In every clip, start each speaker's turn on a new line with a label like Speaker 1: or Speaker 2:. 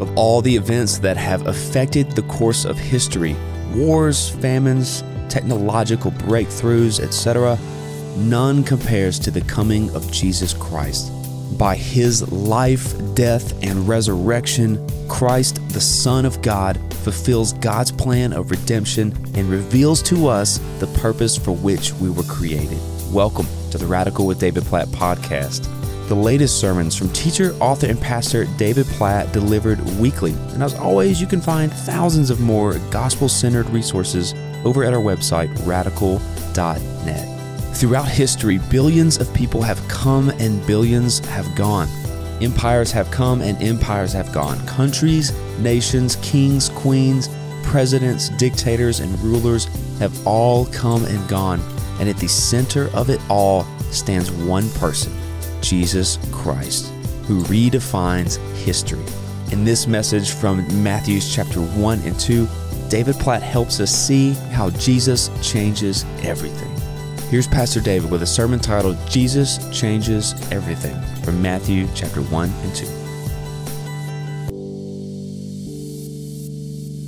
Speaker 1: of all the events that have affected the course of history wars, famines, technological breakthroughs, etc. None compares to the coming of Jesus Christ. By his life, death, and resurrection, Christ, the Son of God, fulfills God's plan of redemption and reveals to us the purpose for which we were created. Welcome to the Radical with David Platt podcast. The latest sermons from teacher, author, and pastor David Platt delivered weekly. And as always, you can find thousands of more gospel centered resources over at our website, radical.net. Throughout history, billions of people have come and billions have gone. Empires have come and empires have gone. Countries, nations, kings, queens, presidents, dictators, and rulers have all come and gone. And at the center of it all stands one person Jesus Christ, who redefines history. In this message from Matthew's chapter 1 and 2, David Platt helps us see how Jesus changes everything. Here's Pastor David with a sermon titled Jesus Changes Everything from Matthew chapter 1 and 2.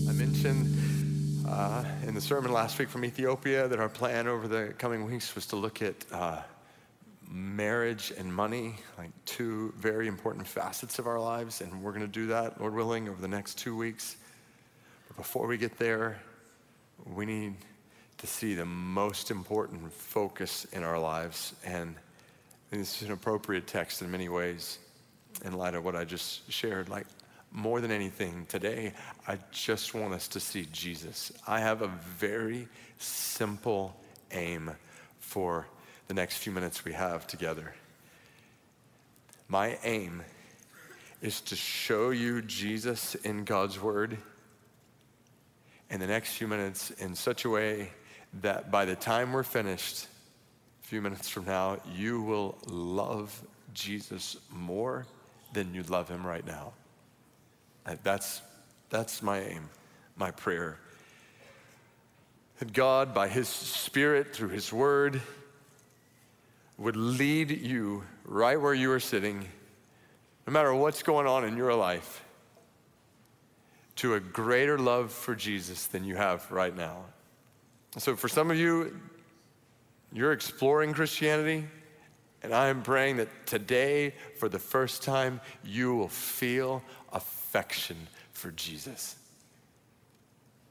Speaker 2: I mentioned uh, in the sermon last week from Ethiopia that our plan over the coming weeks was to look at uh, marriage and money, like two very important facets of our lives, and we're going to do that, Lord willing, over the next two weeks. But before we get there, we need to see the most important focus in our lives. And this is an appropriate text in many ways in light of what I just shared. Like, more than anything, today, I just want us to see Jesus. I have a very simple aim for the next few minutes we have together. My aim is to show you Jesus in God's Word in the next few minutes in such a way that by the time we're finished, a few minutes from now, you will love Jesus more than you love him right now. That's, that's my aim, my prayer. That God, by his Spirit, through his word, would lead you right where you are sitting, no matter what's going on in your life, to a greater love for Jesus than you have right now. So, for some of you, you're exploring Christianity, and I am praying that today, for the first time, you will feel affection for Jesus.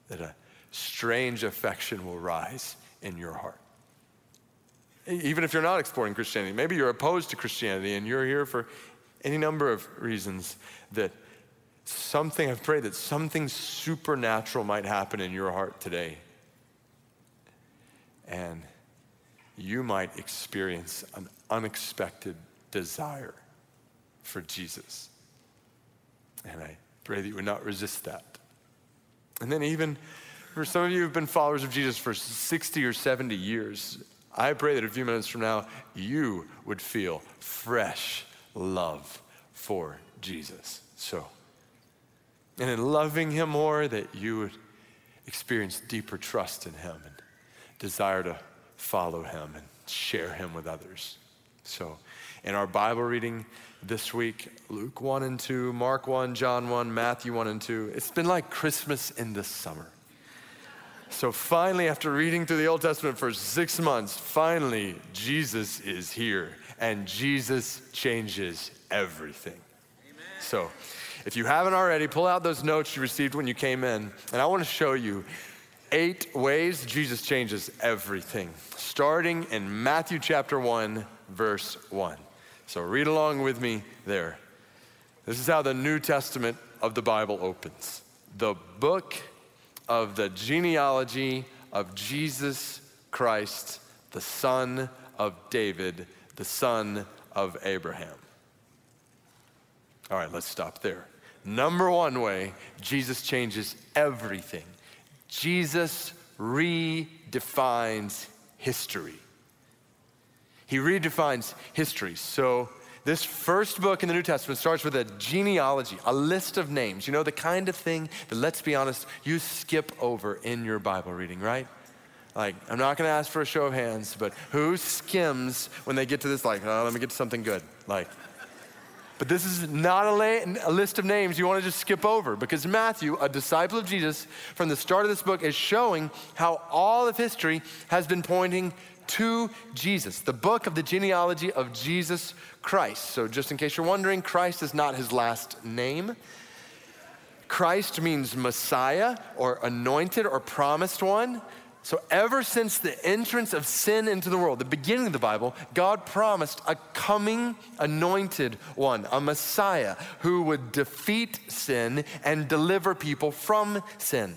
Speaker 2: That a strange affection will rise in your heart. Even if you're not exploring Christianity, maybe you're opposed to Christianity and you're here for any number of reasons that something, I pray that something supernatural might happen in your heart today and you might experience an unexpected desire for Jesus. And I pray that you would not resist that. And then, even for some of you who've been followers of Jesus for 60 or 70 years, I pray that a few minutes from now, you would feel fresh love for Jesus. So, and in loving him more, that you would experience deeper trust in him and desire to follow him and share him with others. So, in our Bible reading this week, Luke 1 and 2, Mark 1, John 1, Matthew 1 and 2, it's been like Christmas in the summer. So, finally, after reading through the Old Testament for six months, finally, Jesus is here and Jesus changes everything. Amen. So, if you haven't already, pull out those notes you received when you came in, and I want to show you eight ways Jesus changes everything, starting in Matthew chapter 1, verse 1. So read along with me there. This is how the New Testament of the Bible opens the book of the genealogy of Jesus Christ, the son of David, the son of Abraham. All right, let's stop there. Number one way Jesus changes everything Jesus redefines history. He redefines history. So, this first book in the New Testament starts with a genealogy, a list of names. You know, the kind of thing that, let's be honest, you skip over in your Bible reading, right? Like, I'm not gonna ask for a show of hands, but who skims when they get to this, like, oh, let me get to something good? Like, But this is not a, la- a list of names you want to just skip over because Matthew, a disciple of Jesus, from the start of this book is showing how all of history has been pointing to Jesus, the book of the genealogy of Jesus Christ. So, just in case you're wondering, Christ is not his last name. Christ means Messiah or anointed or promised one. So, ever since the entrance of sin into the world, the beginning of the Bible, God promised a coming anointed one, a Messiah who would defeat sin and deliver people from sin.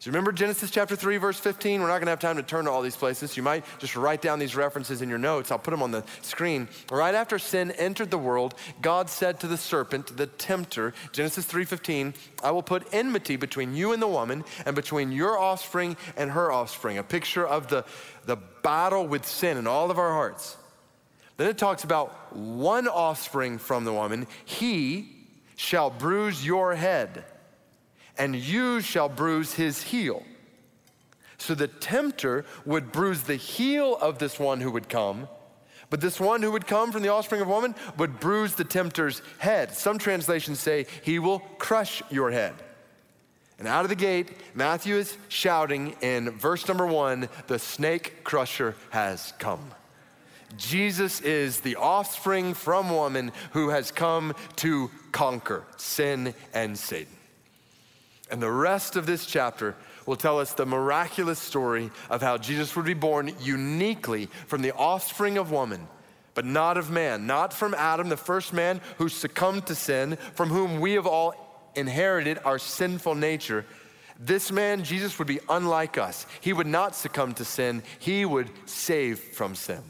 Speaker 2: So remember Genesis chapter 3, verse 15? We're not going to have time to turn to all these places. You might just write down these references in your notes. I'll put them on the screen. Right after sin entered the world, God said to the serpent, the tempter, Genesis 3:15, I will put enmity between you and the woman, and between your offspring and her offspring. A picture of the, the battle with sin in all of our hearts. Then it talks about one offspring from the woman. He shall bruise your head and you shall bruise his heel. So the tempter would bruise the heel of this one who would come, but this one who would come from the offspring of woman would bruise the tempter's head. Some translations say, He will crush your head. And out of the gate, Matthew is shouting in verse number one the snake crusher has come. Jesus is the offspring from woman who has come to conquer sin and Satan. And the rest of this chapter will tell us the miraculous story of how Jesus would be born uniquely from the offspring of woman, but not of man, not from Adam, the first man who succumbed to sin, from whom we have all inherited our sinful nature. This man, Jesus, would be unlike us. He would not succumb to sin, he would save from sin.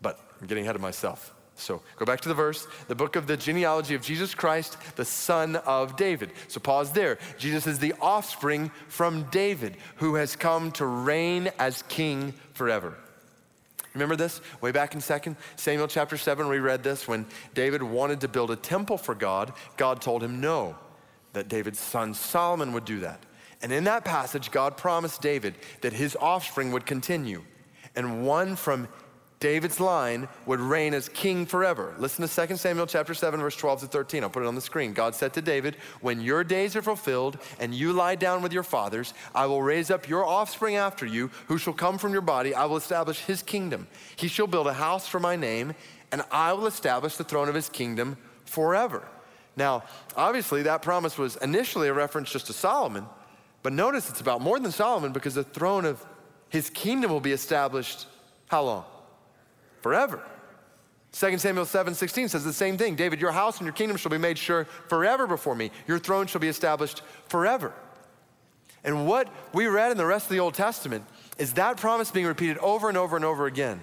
Speaker 2: But I'm getting ahead of myself. So go back to the verse, the book of the genealogy of Jesus Christ, the son of David. So pause there. Jesus is the offspring from David who has come to reign as king forever. Remember this? Way back in 2 Samuel chapter 7, we read this when David wanted to build a temple for God. God told him no, that David's son Solomon would do that. And in that passage, God promised David that his offspring would continue. And one from David's line would reign as king forever. Listen to 2 Samuel chapter 7 verse 12 to 13. I'll put it on the screen. God said to David, "When your days are fulfilled and you lie down with your fathers, I will raise up your offspring after you, who shall come from your body. I will establish his kingdom. He shall build a house for my name, and I will establish the throne of his kingdom forever." Now, obviously that promise was initially a reference just to Solomon, but notice it's about more than Solomon because the throne of his kingdom will be established how long? Forever. 2 Samuel 7 16 says the same thing David, your house and your kingdom shall be made sure forever before me. Your throne shall be established forever. And what we read in the rest of the Old Testament is that promise being repeated over and over and over again.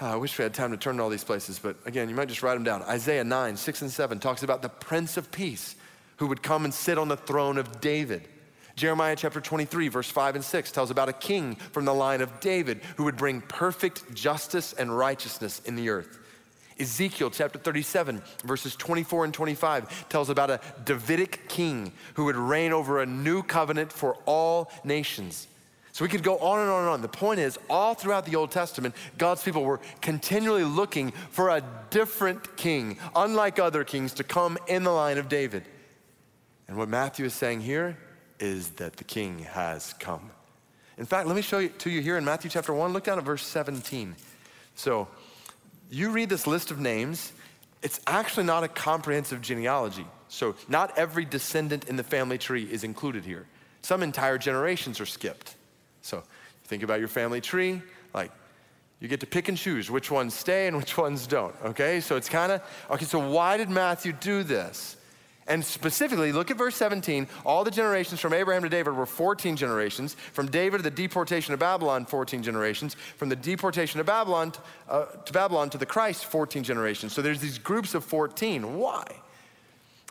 Speaker 2: Oh, I wish we had time to turn to all these places, but again, you might just write them down. Isaiah 9, 6 and 7 talks about the Prince of Peace who would come and sit on the throne of David. Jeremiah chapter 23, verse 5 and 6 tells about a king from the line of David who would bring perfect justice and righteousness in the earth. Ezekiel chapter 37, verses 24 and 25 tells about a Davidic king who would reign over a new covenant for all nations. So we could go on and on and on. The point is, all throughout the Old Testament, God's people were continually looking for a different king, unlike other kings, to come in the line of David. And what Matthew is saying here is that the king has come. In fact, let me show you to you here in Matthew chapter 1. Look down at verse 17. So you read this list of names. It's actually not a comprehensive genealogy. So not every descendant in the family tree is included here. Some entire generations are skipped. So think about your family tree, like you get to pick and choose which ones stay and which ones don't, okay? So it's kind of, okay, so why did Matthew do this? And specifically, look at verse 17. All the generations from Abraham to David were 14 generations. From David to the deportation of Babylon, 14 generations. From the deportation of Babylon to, uh, to Babylon to the Christ, 14 generations. So there's these groups of 14. Why?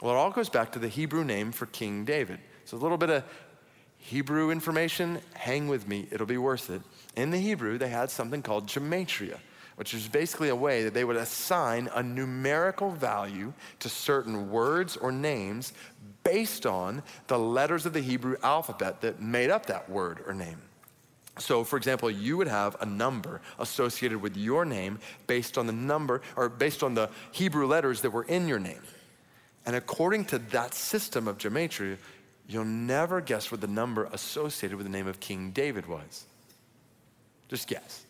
Speaker 2: Well, it all goes back to the Hebrew name for King David. So a little bit of Hebrew information. Hang with me, it'll be worth it. In the Hebrew, they had something called gematria which is basically a way that they would assign a numerical value to certain words or names based on the letters of the Hebrew alphabet that made up that word or name. So, for example, you would have a number associated with your name based on the number or based on the Hebrew letters that were in your name. And according to that system of gematria, you'll never guess what the number associated with the name of King David was. Just guess.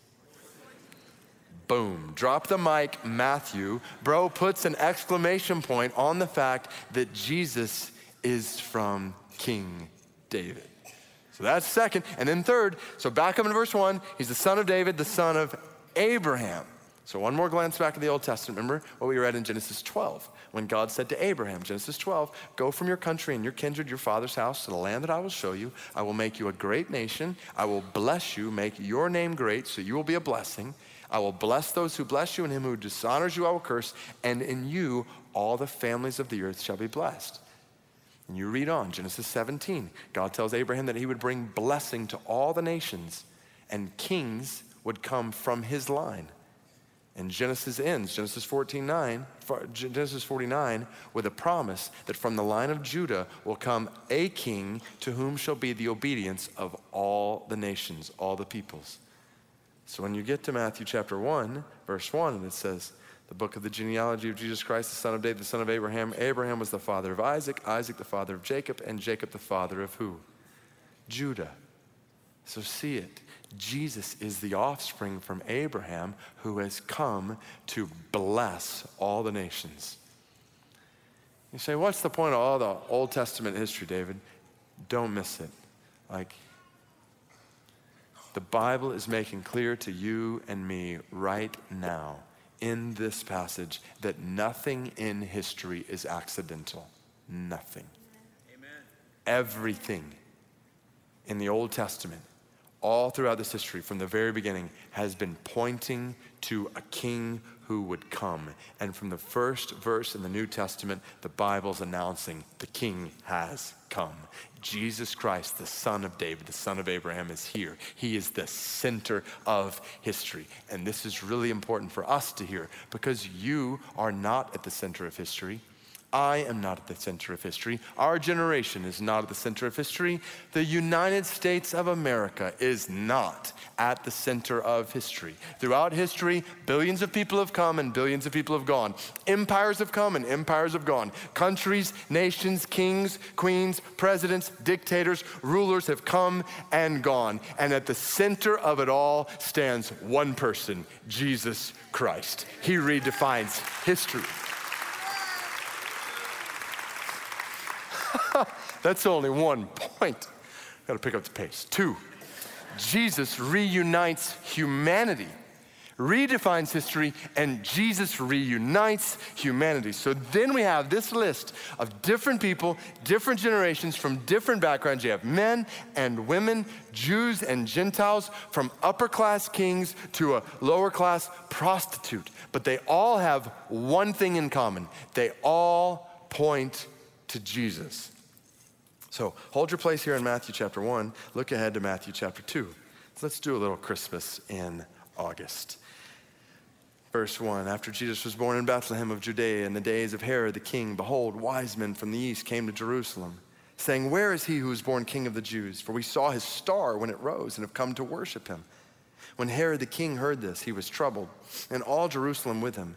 Speaker 2: Boom. Drop the mic, Matthew. Bro puts an exclamation point on the fact that Jesus is from King David. So that's second. And then third, so back up in verse one, he's the son of David, the son of Abraham. So one more glance back at the Old Testament. Remember what we read in Genesis 12 when God said to Abraham, Genesis 12, go from your country and your kindred, your father's house to the land that I will show you. I will make you a great nation. I will bless you, make your name great, so you will be a blessing. I will bless those who bless you, and him who dishonors you I will curse, and in you all the families of the earth shall be blessed. And you read on, Genesis 17. God tells Abraham that he would bring blessing to all the nations, and kings would come from his line. And Genesis ends, Genesis 14, 9, Genesis 49, with a promise that from the line of Judah will come a king to whom shall be the obedience of all the nations, all the peoples. So when you get to Matthew chapter 1, verse 1, and it says, the book of the genealogy of Jesus Christ, the son of David, the son of Abraham. Abraham was the father of Isaac, Isaac the father of Jacob, and Jacob the father of who? Judah. So see it. Jesus is the offspring from Abraham who has come to bless all the nations. You say, what's the point of all the Old Testament history, David? Don't miss it. Like, the Bible is making clear to you and me right now in this passage that nothing in history is accidental. Nothing. Amen. Everything in the Old Testament, all throughout this history, from the very beginning, has been pointing to a king who would come. And from the first verse in the New Testament, the Bible's announcing the king has come. Jesus Christ, the son of David, the son of Abraham, is here. He is the center of history. And this is really important for us to hear because you are not at the center of history. I am not at the center of history. Our generation is not at the center of history. The United States of America is not at the center of history. Throughout history, billions of people have come and billions of people have gone. Empires have come and empires have gone. Countries, nations, kings, queens, presidents, dictators, rulers have come and gone. And at the center of it all stands one person, Jesus Christ. He redefines history. That's only one point. Got to pick up the pace. Two, Jesus reunites humanity, redefines history, and Jesus reunites humanity. So then we have this list of different people, different generations from different backgrounds. You have men and women, Jews and Gentiles, from upper class kings to a lower class prostitute. But they all have one thing in common they all point to Jesus. So hold your place here in Matthew chapter 1. Look ahead to Matthew chapter 2. Let's do a little Christmas in August. Verse 1 After Jesus was born in Bethlehem of Judea in the days of Herod the king, behold, wise men from the east came to Jerusalem, saying, Where is he who was born king of the Jews? For we saw his star when it rose and have come to worship him. When Herod the king heard this, he was troubled, and all Jerusalem with him.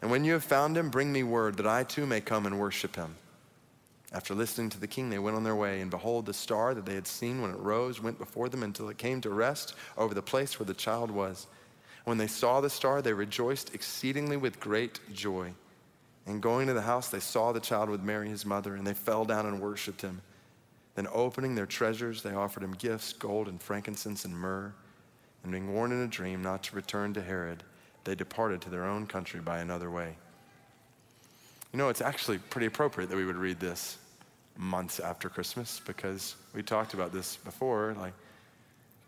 Speaker 2: And when you have found him, bring me word that I too may come and worship him. After listening to the king, they went on their way, and behold, the star that they had seen when it rose went before them until it came to rest over the place where the child was. When they saw the star, they rejoiced exceedingly with great joy. And going to the house, they saw the child with Mary, his mother, and they fell down and worshiped him. Then, opening their treasures, they offered him gifts gold and frankincense and myrrh. And being warned in a dream not to return to Herod, they departed to their own country by another way. You know, it's actually pretty appropriate that we would read this months after Christmas because we talked about this before. Like,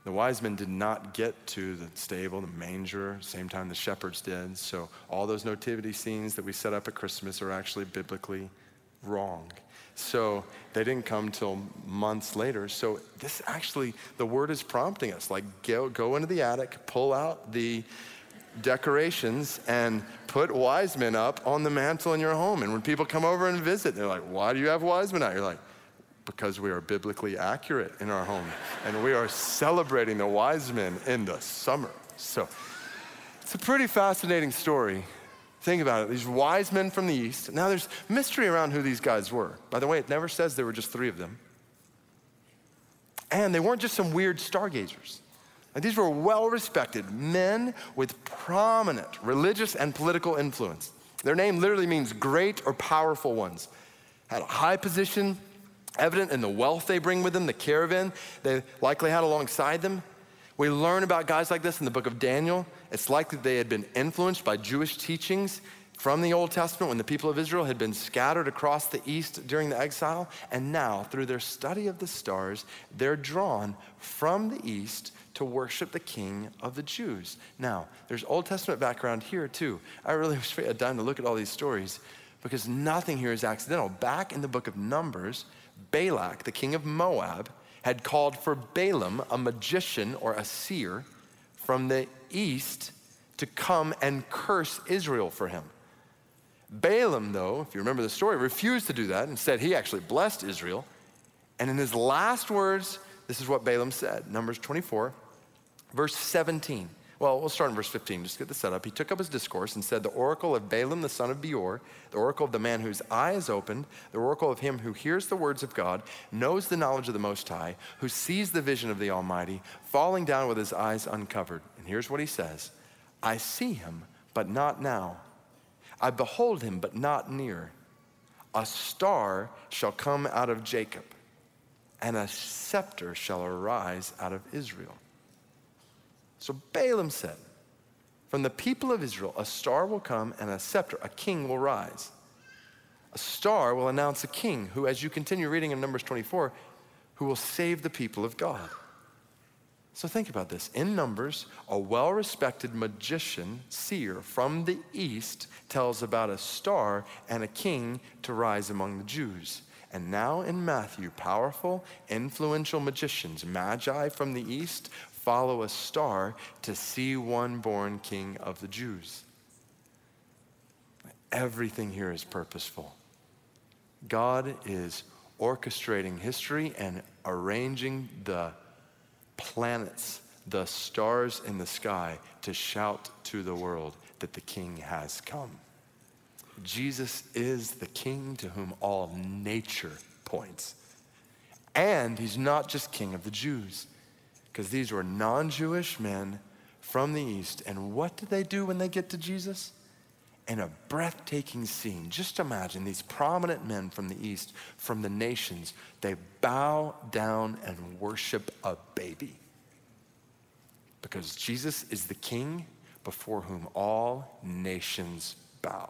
Speaker 2: The wise men did not get to the stable, the manger, same time the shepherds did. So all those nativity scenes that we set up at Christmas are actually biblically wrong. So they didn't come till months later. So this actually, the word is prompting us like go, go into the attic, pull out the decorations and put wise men up on the mantle in your home. And when people come over and visit, they're like, why do you have wise men out? You're like, because we are biblically accurate in our home and we are celebrating the wise men in the summer. So it's a pretty fascinating story. Think about it. These wise men from the east. Now there's mystery around who these guys were. By the way, it never says there were just three of them. And they weren't just some weird stargazers. Like these were well respected men with prominent religious and political influence. Their name literally means great or powerful ones. Had a high position, evident in the wealth they bring with them, the caravan they likely had alongside them. We learn about guys like this in the book of Daniel. It's likely they had been influenced by Jewish teachings from the Old Testament when the people of Israel had been scattered across the east during the exile. And now, through their study of the stars, they're drawn from the east to worship the king of the Jews. Now, there's Old Testament background here too. I really wish we had time to look at all these stories because nothing here is accidental. Back in the book of Numbers, Balak, the king of Moab, had called for Balaam, a magician or a seer from the east, to come and curse Israel for him. Balaam, though, if you remember the story, refused to do that. Instead, he actually blessed Israel. And in his last words, this is what Balaam said Numbers 24, verse 17. Well, we'll start in verse 15, just get the setup. He took up his discourse and said, The oracle of Balaam the son of Beor, the oracle of the man whose eye is opened, the oracle of him who hears the words of God, knows the knowledge of the Most High, who sees the vision of the Almighty, falling down with his eyes uncovered. And here's what he says I see him, but not now. I behold him, but not near. A star shall come out of Jacob, and a scepter shall arise out of Israel. So Balaam said, From the people of Israel, a star will come and a scepter, a king will rise. A star will announce a king who, as you continue reading in Numbers 24, who will save the people of God. So think about this. In Numbers, a well respected magician, seer from the east, tells about a star and a king to rise among the Jews. And now in Matthew, powerful, influential magicians, magi from the east, follow a star to see one born king of the Jews. Everything here is purposeful. God is orchestrating history and arranging the planets, the stars in the sky, to shout to the world that the king has come. Jesus is the king to whom all nature points. And he's not just king of the Jews because these were non Jewish men from the East. And what do they do when they get to Jesus? In a breathtaking scene, just imagine these prominent men from the East, from the nations, they bow down and worship a baby. Because Jesus is the king before whom all nations bow.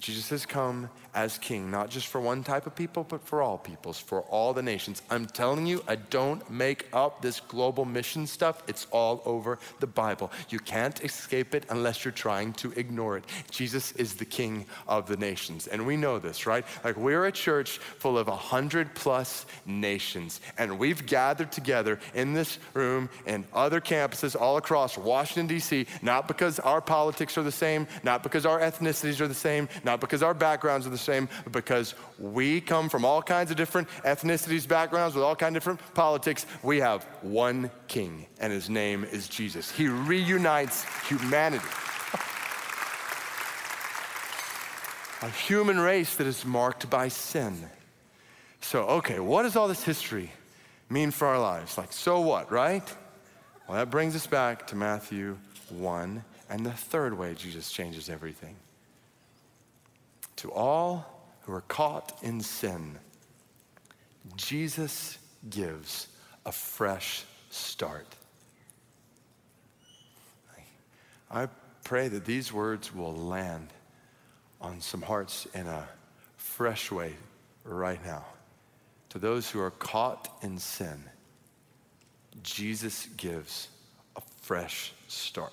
Speaker 2: Jesus has come as king, not just for one type of people, but for all peoples, for all the nations. I'm telling you, I don't make up this global mission stuff. It's all over the Bible. You can't escape it unless you're trying to ignore it. Jesus is the king of the nations. And we know this, right? Like we're a church full of a hundred plus nations, and we've gathered together in this room and other campuses all across Washington, D.C., not because our politics are the same, not because our ethnicities are the same, not because our backgrounds are the same, because we come from all kinds of different ethnicities, backgrounds, with all kinds of different politics. We have one king, and his name is Jesus. He reunites humanity. A human race that is marked by sin. So, okay, what does all this history mean for our lives? Like, so what, right? Well, that brings us back to Matthew 1 and the third way Jesus changes everything to all who are caught in sin, Jesus gives a fresh start. I pray that these words will land on some hearts in a fresh way right now. To those who are caught in sin, Jesus gives a fresh start.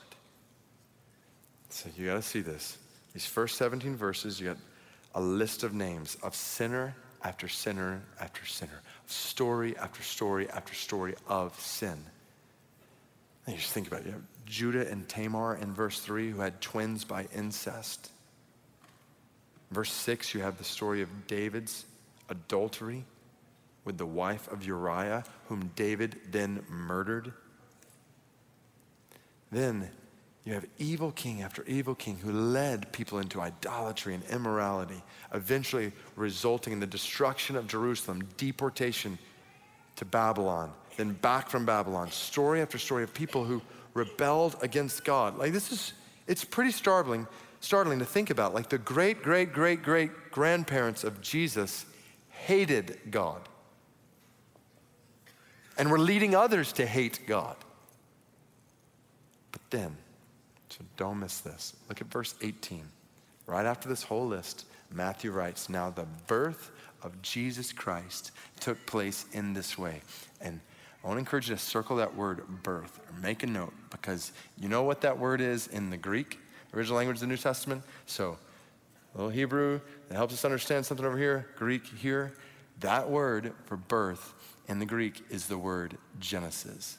Speaker 2: So you got to see this. These first 17 verses, you got a list of names of sinner after sinner after sinner, story after story after story of sin. And you just think about it. You have Judah and Tamar in verse 3 who had twins by incest. Verse 6, you have the story of David's adultery with the wife of Uriah, whom David then murdered. Then you have evil king after evil king who led people into idolatry and immorality, eventually resulting in the destruction of Jerusalem, deportation to Babylon, then back from Babylon. Story after story of people who rebelled against God. Like this is, it's pretty startling, startling to think about. Like the great, great, great, great grandparents of Jesus hated God and were leading others to hate God. But then, so don't miss this. Look at verse 18. Right after this whole list, Matthew writes, Now the birth of Jesus Christ took place in this way. And I want to encourage you to circle that word birth or make a note because you know what that word is in the Greek, original language of the New Testament? So, a little Hebrew that helps us understand something over here, Greek here. That word for birth in the Greek is the word Genesis.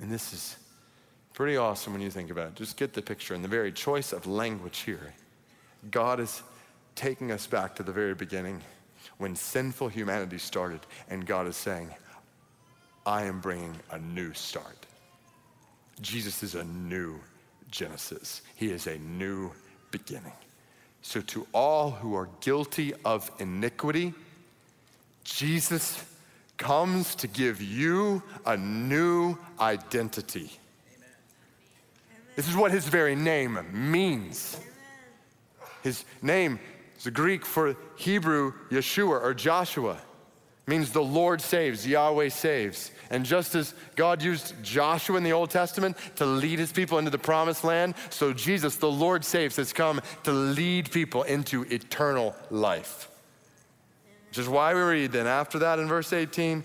Speaker 2: And this is pretty awesome when you think about it. Just get the picture. And the very choice of language here, God is taking us back to the very beginning when sinful humanity started, and God is saying, I am bringing a new start. Jesus is a new Genesis, He is a new beginning. So, to all who are guilty of iniquity, Jesus comes to give you a new identity. This is what his very name means. His name is the Greek for Hebrew Yeshua or Joshua. Means the Lord saves, Yahweh saves. And just as God used Joshua in the Old Testament to lead his people into the promised land, so Jesus, the Lord saves, has come to lead people into eternal life. Which is why we read then after that in verse 18,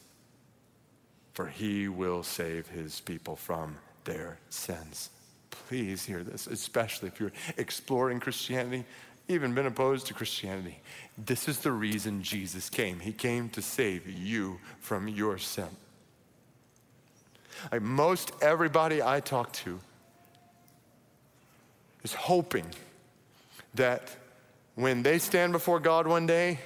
Speaker 2: for he will save his people from their sins. Please hear this, especially if you're exploring Christianity, even been opposed to Christianity. This is the reason Jesus came. He came to save you from your sin. Like most everybody I talk to is hoping that when they stand before God one day,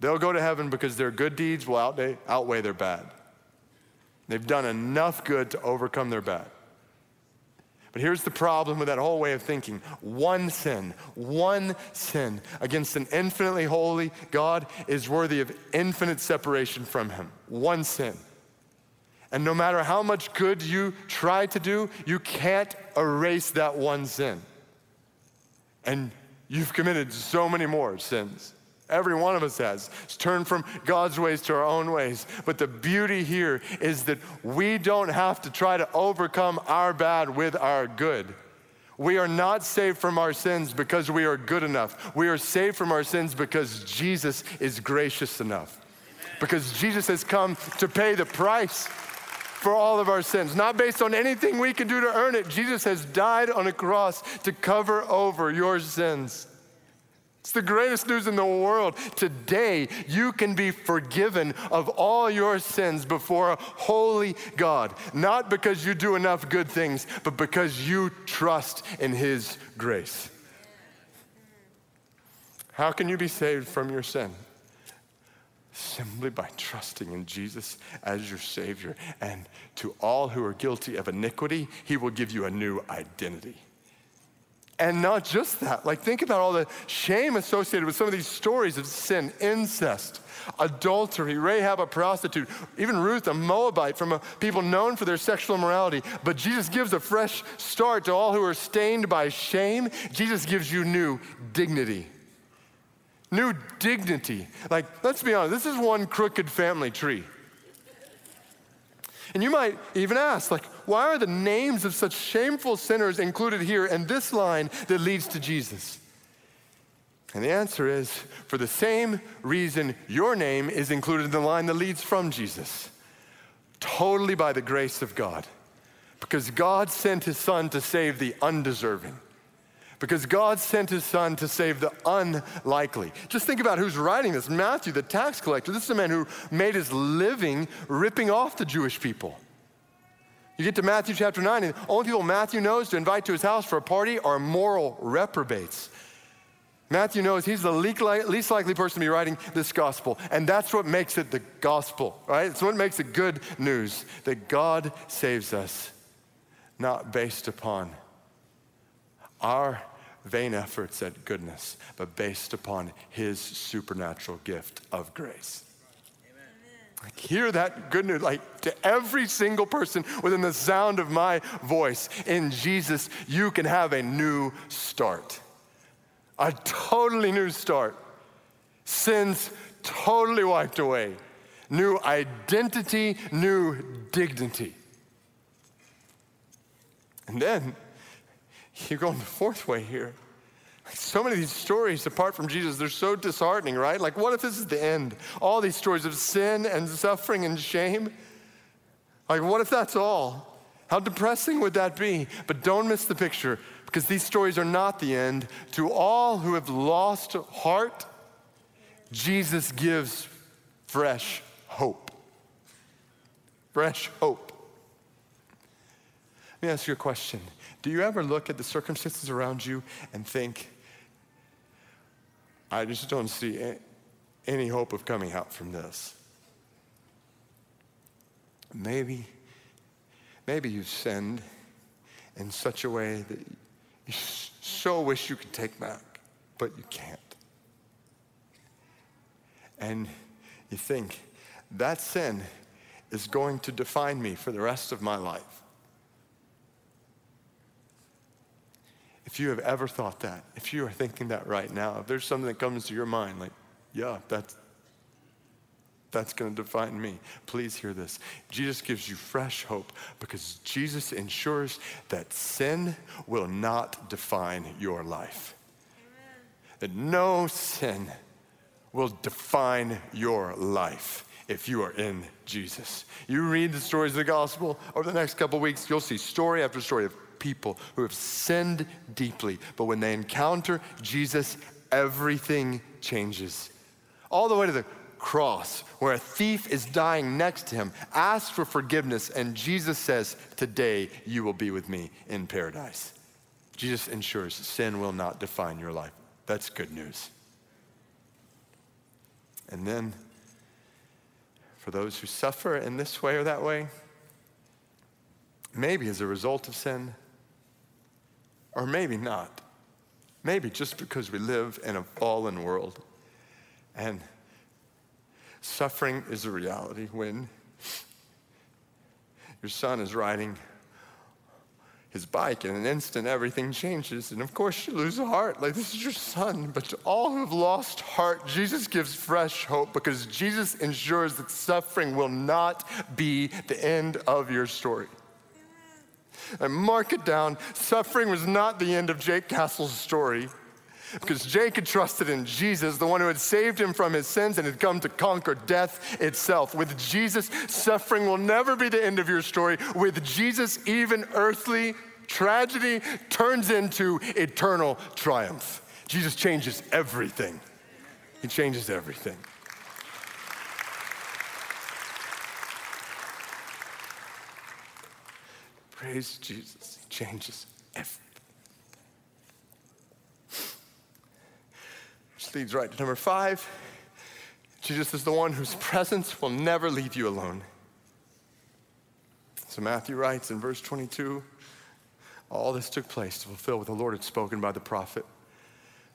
Speaker 2: they'll go to heaven because their good deeds will outweigh, outweigh their bad. They've done enough good to overcome their bad. But here's the problem with that whole way of thinking one sin, one sin against an infinitely holy God is worthy of infinite separation from Him. One sin. And no matter how much good you try to do, you can't erase that one sin. And you've committed so many more sins. Every one of us has. It's turned from God's ways to our own ways. But the beauty here is that we don't have to try to overcome our bad with our good. We are not saved from our sins because we are good enough. We are saved from our sins because Jesus is gracious enough. Because Jesus has come to pay the price for all of our sins, not based on anything we can do to earn it. Jesus has died on a cross to cover over your sins. It's the greatest news in the world. Today, you can be forgiven of all your sins before a holy God, not because you do enough good things, but because you trust in His grace. How can you be saved from your sin? Simply by trusting in Jesus as your Savior. And to all who are guilty of iniquity, He will give you a new identity. And not just that, like think about all the shame associated with some of these stories of sin, incest, adultery, Rahab a prostitute, even Ruth a Moabite from a people known for their sexual immorality. But Jesus gives a fresh start to all who are stained by shame. Jesus gives you new dignity. New dignity. Like, let's be honest, this is one crooked family tree. And you might even ask, like, why are the names of such shameful sinners included here in this line that leads to Jesus? And the answer is for the same reason your name is included in the line that leads from Jesus. Totally by the grace of God. Because God sent his son to save the undeserving. Because God sent his son to save the unlikely. Just think about who's writing this Matthew, the tax collector. This is a man who made his living ripping off the Jewish people. You get to Matthew chapter 9, and the only people Matthew knows to invite to his house for a party are moral reprobates. Matthew knows he's the least likely person to be writing this gospel, and that's what makes it the gospel, right? It's what makes it good news that God saves us, not based upon our vain efforts at goodness, but based upon his supernatural gift of grace. Like, hear that good news, like to every single person within the sound of my voice. In Jesus, you can have a new start, a totally new start. Sins totally wiped away, new identity, new dignity. And then you're going the fourth way here. So many of these stories apart from Jesus, they're so disheartening, right? Like, what if this is the end? All these stories of sin and suffering and shame. Like, what if that's all? How depressing would that be? But don't miss the picture because these stories are not the end. To all who have lost heart, Jesus gives fresh hope. Fresh hope. Let me ask you a question. Do you ever look at the circumstances around you and think, I just don't see any hope of coming out from this? Maybe, maybe you've sinned in such a way that you so wish you could take back, but you can't. And you think, that sin is going to define me for the rest of my life. If you have ever thought that, if you are thinking that right now, if there's something that comes to your mind, like, yeah, that's, that's going to define me. Please hear this. Jesus gives you fresh hope because Jesus ensures that sin will not define your life. Amen. That no sin will define your life if you are in Jesus. You read the stories of the gospel over the next couple weeks, you'll see story after story of people who have sinned deeply, but when they encounter Jesus, everything changes. All the way to the cross, where a thief is dying next to him, asks for forgiveness, and Jesus says, Today you will be with me in paradise. Jesus ensures sin will not define your life. That's good news. And then, for those who suffer in this way or that way, maybe as a result of sin, or maybe not. Maybe just because we live in a fallen world. And suffering is a reality when your son is riding his bike in an instant everything changes. And of course you lose a heart like this is your son but to all who have lost heart. Jesus gives fresh hope because jesus ensures that suffering will not be the end of your story and mark it down. Suffering was not the end of Jake Castle's story because Jake had trusted in Jesus, the one who had saved him from his sins and had come to conquer death itself. With Jesus, suffering will never be the end of your story. With Jesus, even earthly tragedy turns into eternal triumph. Jesus changes everything. He changes everything. Praise Jesus. He changes everything. Which leads right to number five. Jesus is the one whose presence will never leave you alone. So Matthew writes in verse 22 All this took place to fulfill what the Lord had spoken by the prophet.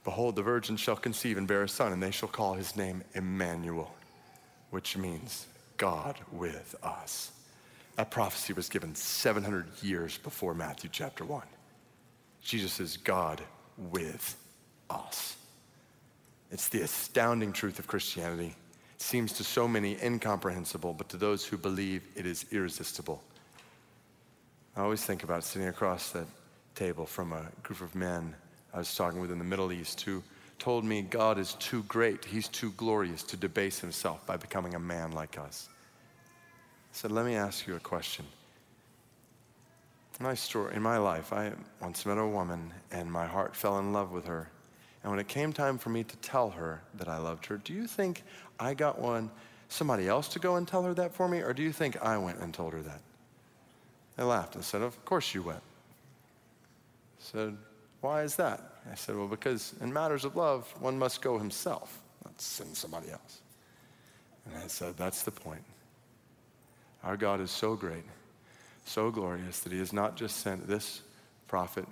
Speaker 2: Behold, the virgin shall conceive and bear a son, and they shall call his name Emmanuel, which means God with us. That prophecy was given 700 years before Matthew chapter 1. Jesus is God with us. It's the astounding truth of Christianity. It seems to so many incomprehensible, but to those who believe, it is irresistible. I always think about sitting across that table from a group of men I was talking with in the Middle East who told me God is too great, He's too glorious to debase Himself by becoming a man like us. Said, Let me ask you a question. My story, in my life, I once met a woman and my heart fell in love with her. And when it came time for me to tell her that I loved her, do you think I got one, somebody else to go and tell her that for me, or do you think I went and told her that? I laughed and said, Of course you went. I said, Why is that? I said, Well, because in matters of love, one must go himself, not send somebody else. And I said, That's the point. Our God is so great, so glorious that He has not just sent this prophet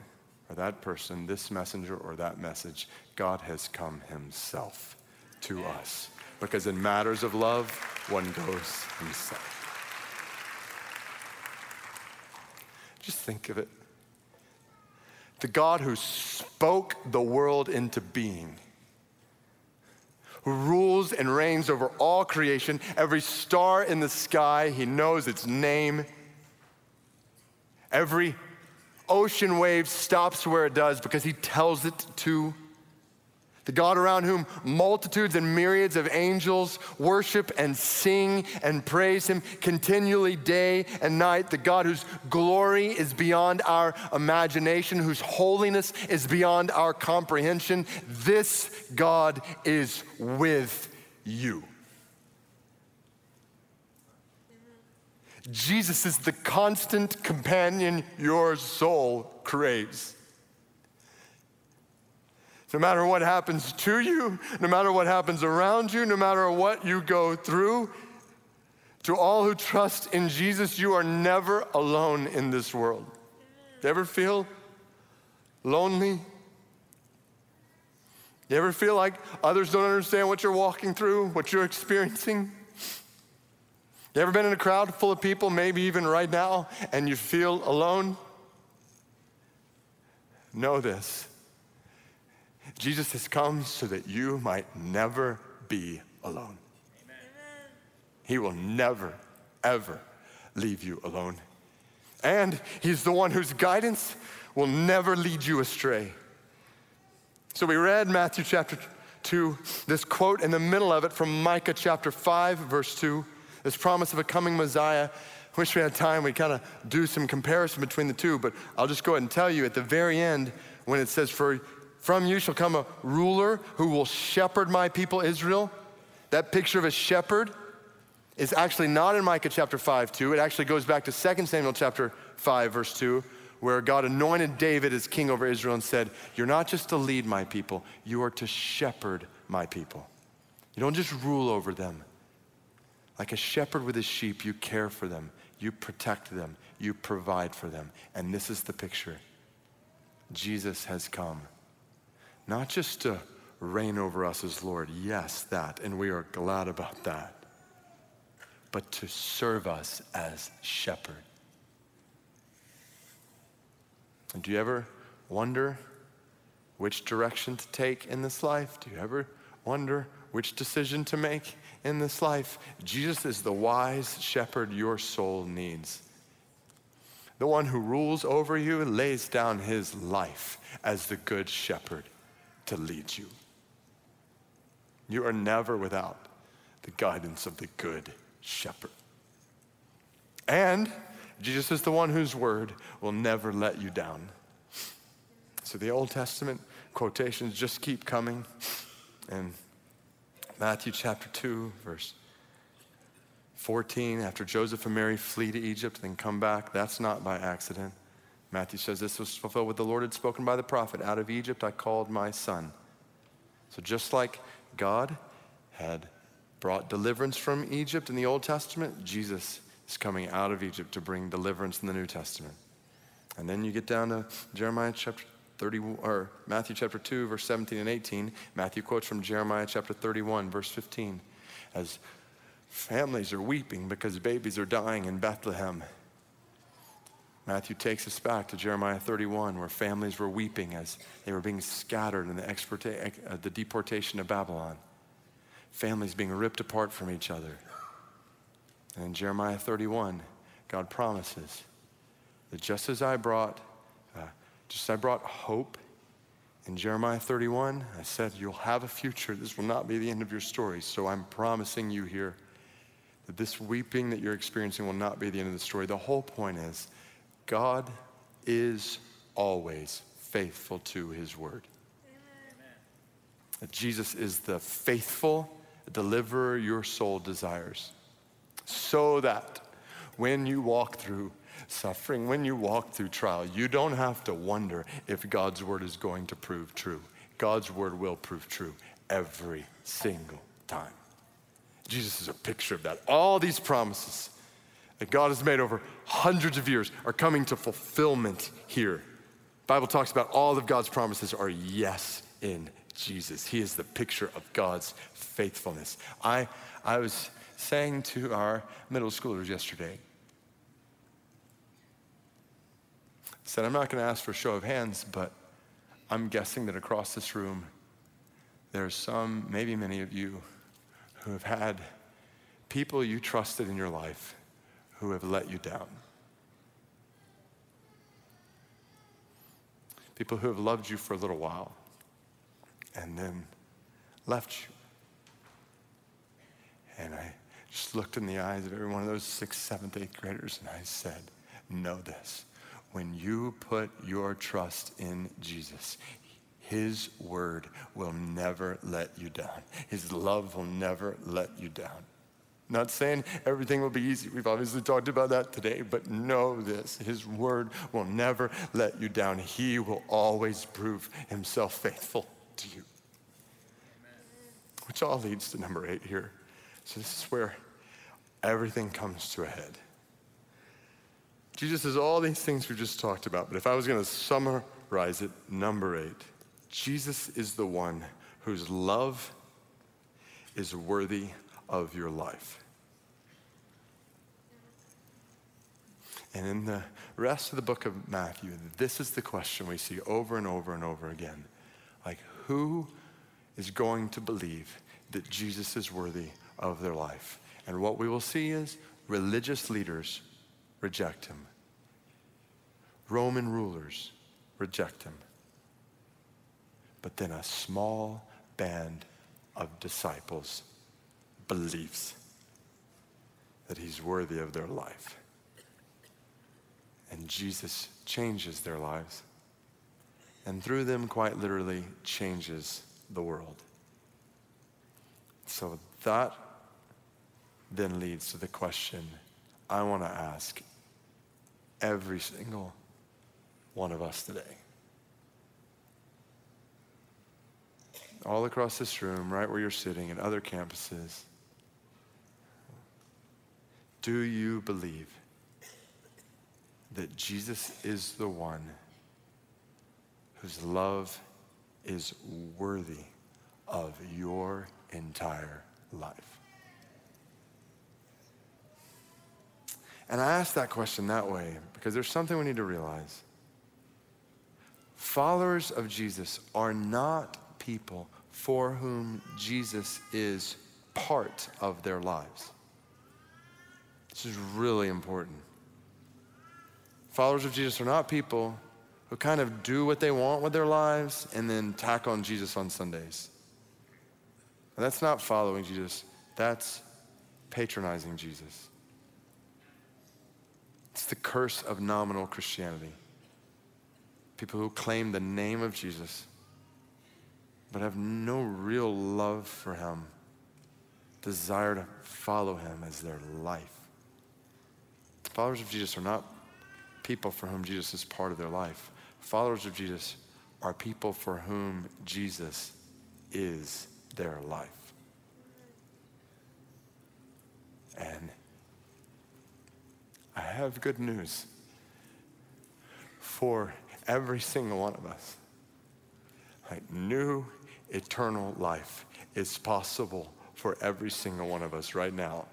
Speaker 2: or that person, this messenger or that message. God has come Himself to us. Because in matters of love, one goes himself. Just think of it. The God who spoke the world into being, who rules and reigns over all creation, every star in the sky, he knows its name. Every ocean wave stops where it does because he tells it to the God around whom multitudes and myriads of angels worship and sing and praise him continually day and night, the God whose glory is beyond our imagination, whose holiness is beyond our comprehension. This God is with you. Jesus is the constant companion your soul craves. No matter what happens to you, no matter what happens around you, no matter what you go through, to all who trust in Jesus, you are never alone in this world. You ever feel lonely? You ever feel like others don't understand what you're walking through, what you're experiencing? You ever been in a crowd full of people, maybe even right now, and you feel alone? Know this Jesus has come so that you might never be alone. Amen. He will never, ever leave you alone. And He's the one whose guidance will never lead you astray. So we read Matthew chapter 2, this quote in the middle of it from Micah chapter 5, verse 2, this promise of a coming Messiah. Wish we had time, we kind of do some comparison between the two, but I'll just go ahead and tell you at the very end when it says, For from you shall come a ruler who will shepherd my people Israel. That picture of a shepherd is actually not in Micah chapter 5, 2. It actually goes back to 2 Samuel chapter 5, verse 2, where God anointed David as king over Israel and said, You're not just to lead my people, you are to shepherd my people. You don't just rule over them. Like a shepherd with his sheep, you care for them, you protect them, you provide for them. And this is the picture Jesus has come not just to reign over us as Lord, yes, that, and we are glad about that, but to serve us as shepherd. And do you ever wonder which direction to take in this life? Do you ever wonder which decision to make in this life? Jesus is the wise shepherd your soul needs. The one who rules over you lays down his life as the good shepherd to lead you. You are never without the guidance of the good shepherd. And Jesus is the one whose word will never let you down. So the Old Testament quotations just keep coming. And Matthew chapter 2, verse 14, after Joseph and Mary flee to Egypt, and then come back, that's not by accident. Matthew says this was fulfilled what the Lord had spoken by the prophet Out of Egypt I called my son. So just like God had brought deliverance from Egypt in the Old Testament, Jesus is coming out of Egypt to bring deliverance in the New Testament. And then you get down to Jeremiah chapter 30, or Matthew chapter 2, verse 17 and 18. Matthew quotes from Jeremiah chapter 31, verse 15, as families are weeping because babies are dying in Bethlehem. Matthew takes us back to Jeremiah 31, where families were weeping as they were being scattered in the, exporta- uh, the deportation of Babylon. Families being ripped apart from each other. And in Jeremiah 31, God promises that just as I brought, uh, just as I brought hope in Jeremiah 31, I said, You'll have a future. This will not be the end of your story. So I'm promising you here that this weeping that you're experiencing will not be the end of the story. The whole point is God is always faithful to his word. That Jesus is the faithful deliverer your soul desires. So that when you walk through suffering, when you walk through trial, you don't have to wonder if God's word is going to prove true. God's word will prove true every single time. Jesus is a picture of that. All these promises that God has made over hundreds of years are coming to fulfillment here. Bible talks about all of God's promises are yes in Jesus. He is the picture of God's faithfulness. I, I was saying to our middle schoolers yesterday, said, I'm not going to ask for a show of hands, but I'm guessing that across this room, there are some, maybe many of you, who have had people you trusted in your life who have let you down. People who have loved you for a little while and then left you. And I just looked in the eyes of every one of those sixth, seventh, eighth graders and I said, Know this. When you put your trust in Jesus, his word will never let you down. His love will never let you down. Not saying everything will be easy. We've obviously talked about that today, but know this His word will never let you down. He will always prove Himself faithful to you. Which all leads to number eight here. So, this is where everything comes to a head. Jesus says all these things we've just talked about, but if I was going to summarize it, number eight, Jesus is the one whose love is worthy of your life. And in the rest of the book of Matthew, this is the question we see over and over and over again. Like, who is going to believe that Jesus is worthy of their life? And what we will see is religious leaders reject him, Roman rulers reject him. But then a small band of disciples believes that he's worthy of their life. And Jesus changes their lives. And through them, quite literally, changes the world. So that then leads to the question I want to ask every single one of us today. All across this room, right where you're sitting, and other campuses. Do you believe that Jesus is the one whose love is worthy of your entire life? And I ask that question that way because there's something we need to realize. Followers of Jesus are not people for whom Jesus is part of their lives. This is really important. Followers of Jesus are not people who kind of do what they want with their lives and then tack on Jesus on Sundays. And that's not following Jesus, that's patronizing Jesus. It's the curse of nominal Christianity. People who claim the name of Jesus but have no real love for him, desire to follow him as their life. Followers of Jesus are not people for whom Jesus is part of their life. Followers of Jesus are people for whom Jesus is their life. And I have good news. for every single one of us. Like new eternal life is possible for every single one of us right now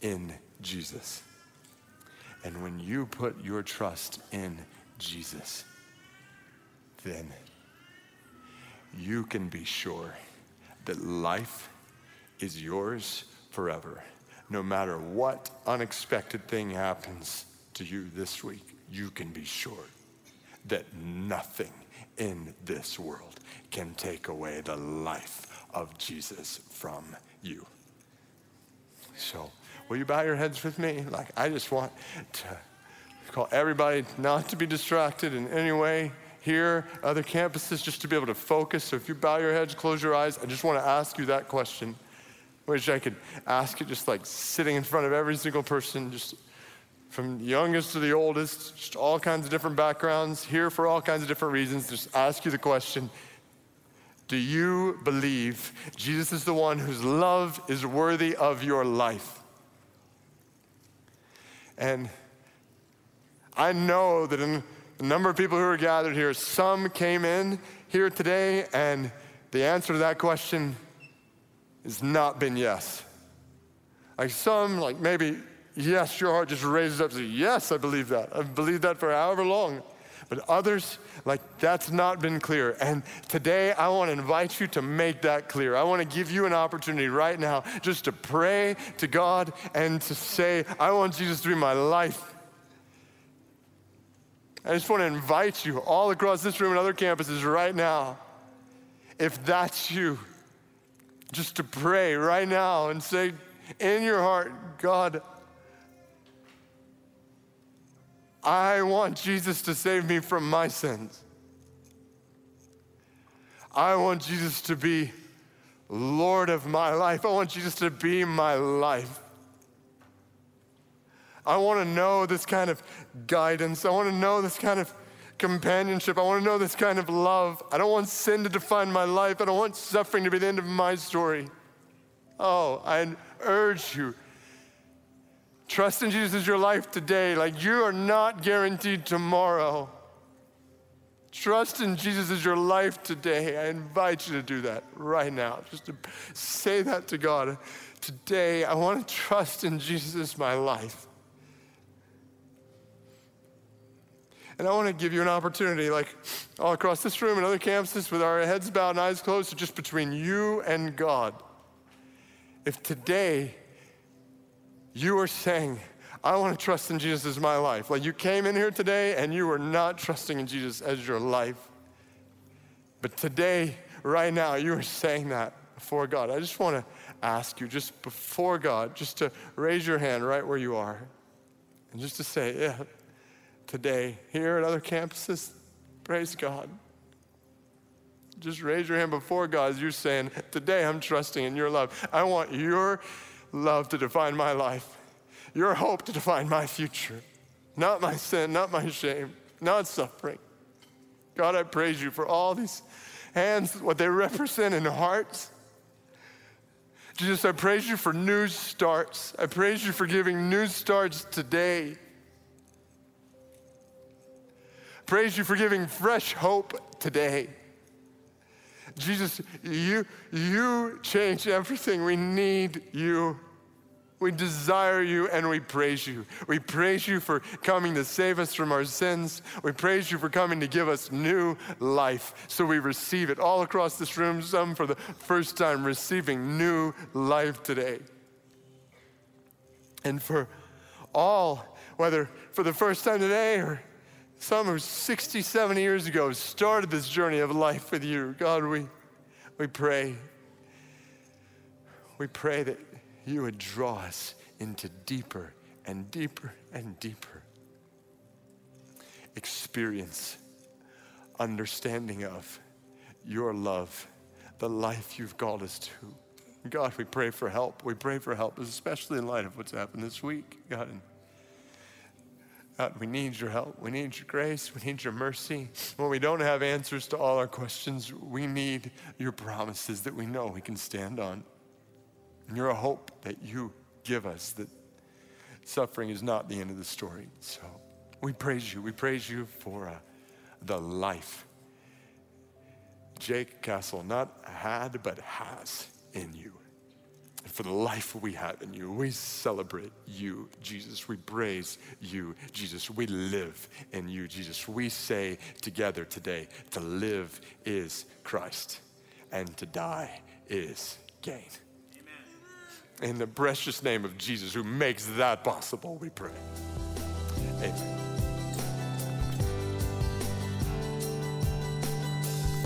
Speaker 2: in Jesus. And when you put your trust in Jesus, then you can be sure that life is yours forever. No matter what unexpected thing happens to you this week, you can be sure that nothing in this world can take away the life of Jesus from you. So, will you bow your heads with me? Like, I just want to call everybody not to be distracted in any way here, other campuses, just to be able to focus. So, if you bow your heads, close your eyes, I just want to ask you that question. Wish I could ask it just like sitting in front of every single person, just from the youngest to the oldest, just all kinds of different backgrounds, here for all kinds of different reasons. Just ask you the question Do you believe Jesus is the one whose love is worthy of your life? And I know that in the number of people who are gathered here, some came in here today, and the answer to that question has not been yes. Like some, like maybe yes, your heart just raises up to yes, I believe that. I've believed that for however long. But others, like that's not been clear. And today I want to invite you to make that clear. I want to give you an opportunity right now just to pray to God and to say, I want Jesus to be my life. I just want to invite you all across this room and other campuses right now, if that's you, just to pray right now and say in your heart, God, I want Jesus to save me from my sins. I want Jesus to be Lord of my life. I want Jesus to be my life. I want to know this kind of guidance. I want to know this kind of companionship. I want to know this kind of love. I don't want sin to define my life. I don't want suffering to be the end of my story. Oh, I urge you Trust in Jesus as your life today. Like you are not guaranteed tomorrow. Trust in Jesus as your life today. I invite you to do that right now. Just to say that to God. Today, I want to trust in Jesus as my life. And I want to give you an opportunity, like all across this room and other campuses, with our heads bowed and eyes closed, just between you and God. If today you are saying, I want to trust in Jesus as my life. Like you came in here today and you were not trusting in Jesus as your life. But today, right now, you are saying that before God. I just want to ask you, just before God, just to raise your hand right where you are. And just to say, yeah, today, here at other campuses, praise God. Just raise your hand before God as you're saying, Today I'm trusting in your love. I want your love to define my life, your hope to define my future, not my sin, not my shame, not suffering. God, I praise you for all these hands, what they represent in hearts. Jesus, I praise you for new starts. I praise you for giving new starts today. Praise you for giving fresh hope today. Jesus, you, you change everything. We need you. We desire you and we praise you. We praise you for coming to save us from our sins. We praise you for coming to give us new life. So we receive it all across this room, some for the first time receiving new life today. And for all, whether for the first time today or some who 60, 70 years ago started this journey of life with you. God, we, we pray. We pray that you would draw us into deeper and deeper and deeper experience, understanding of your love, the life you've called us to. God, we pray for help. We pray for help, especially in light of what's happened this week. God, God, we need your help. We need your grace. We need your mercy. When we don't have answers to all our questions, we need your promises that we know we can stand on. And you're a hope that you give us that suffering is not the end of the story. So We praise you. We praise you for uh, the life Jake Castle not had, but has in you. And for the life we have in you, we celebrate you, Jesus. We praise you, Jesus. We live in you, Jesus. We say together today to live is Christ, and to die is gain. Amen. In the precious name of Jesus, who makes that possible, we pray. Amen.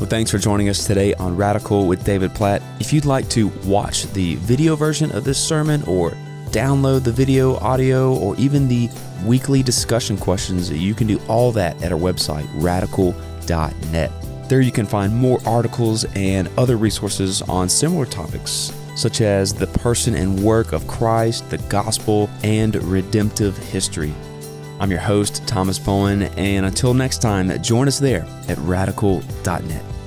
Speaker 1: Well, thanks for joining us today on Radical with David Platt. If you'd like to watch the video version of this sermon or download the video, audio, or even the weekly discussion questions, you can do all that at our website, radical.net. There you can find more articles and other resources on similar topics, such as the person and work of Christ, the gospel, and redemptive history. I'm your host, Thomas Bowen, and until next time, join us there at radical.net.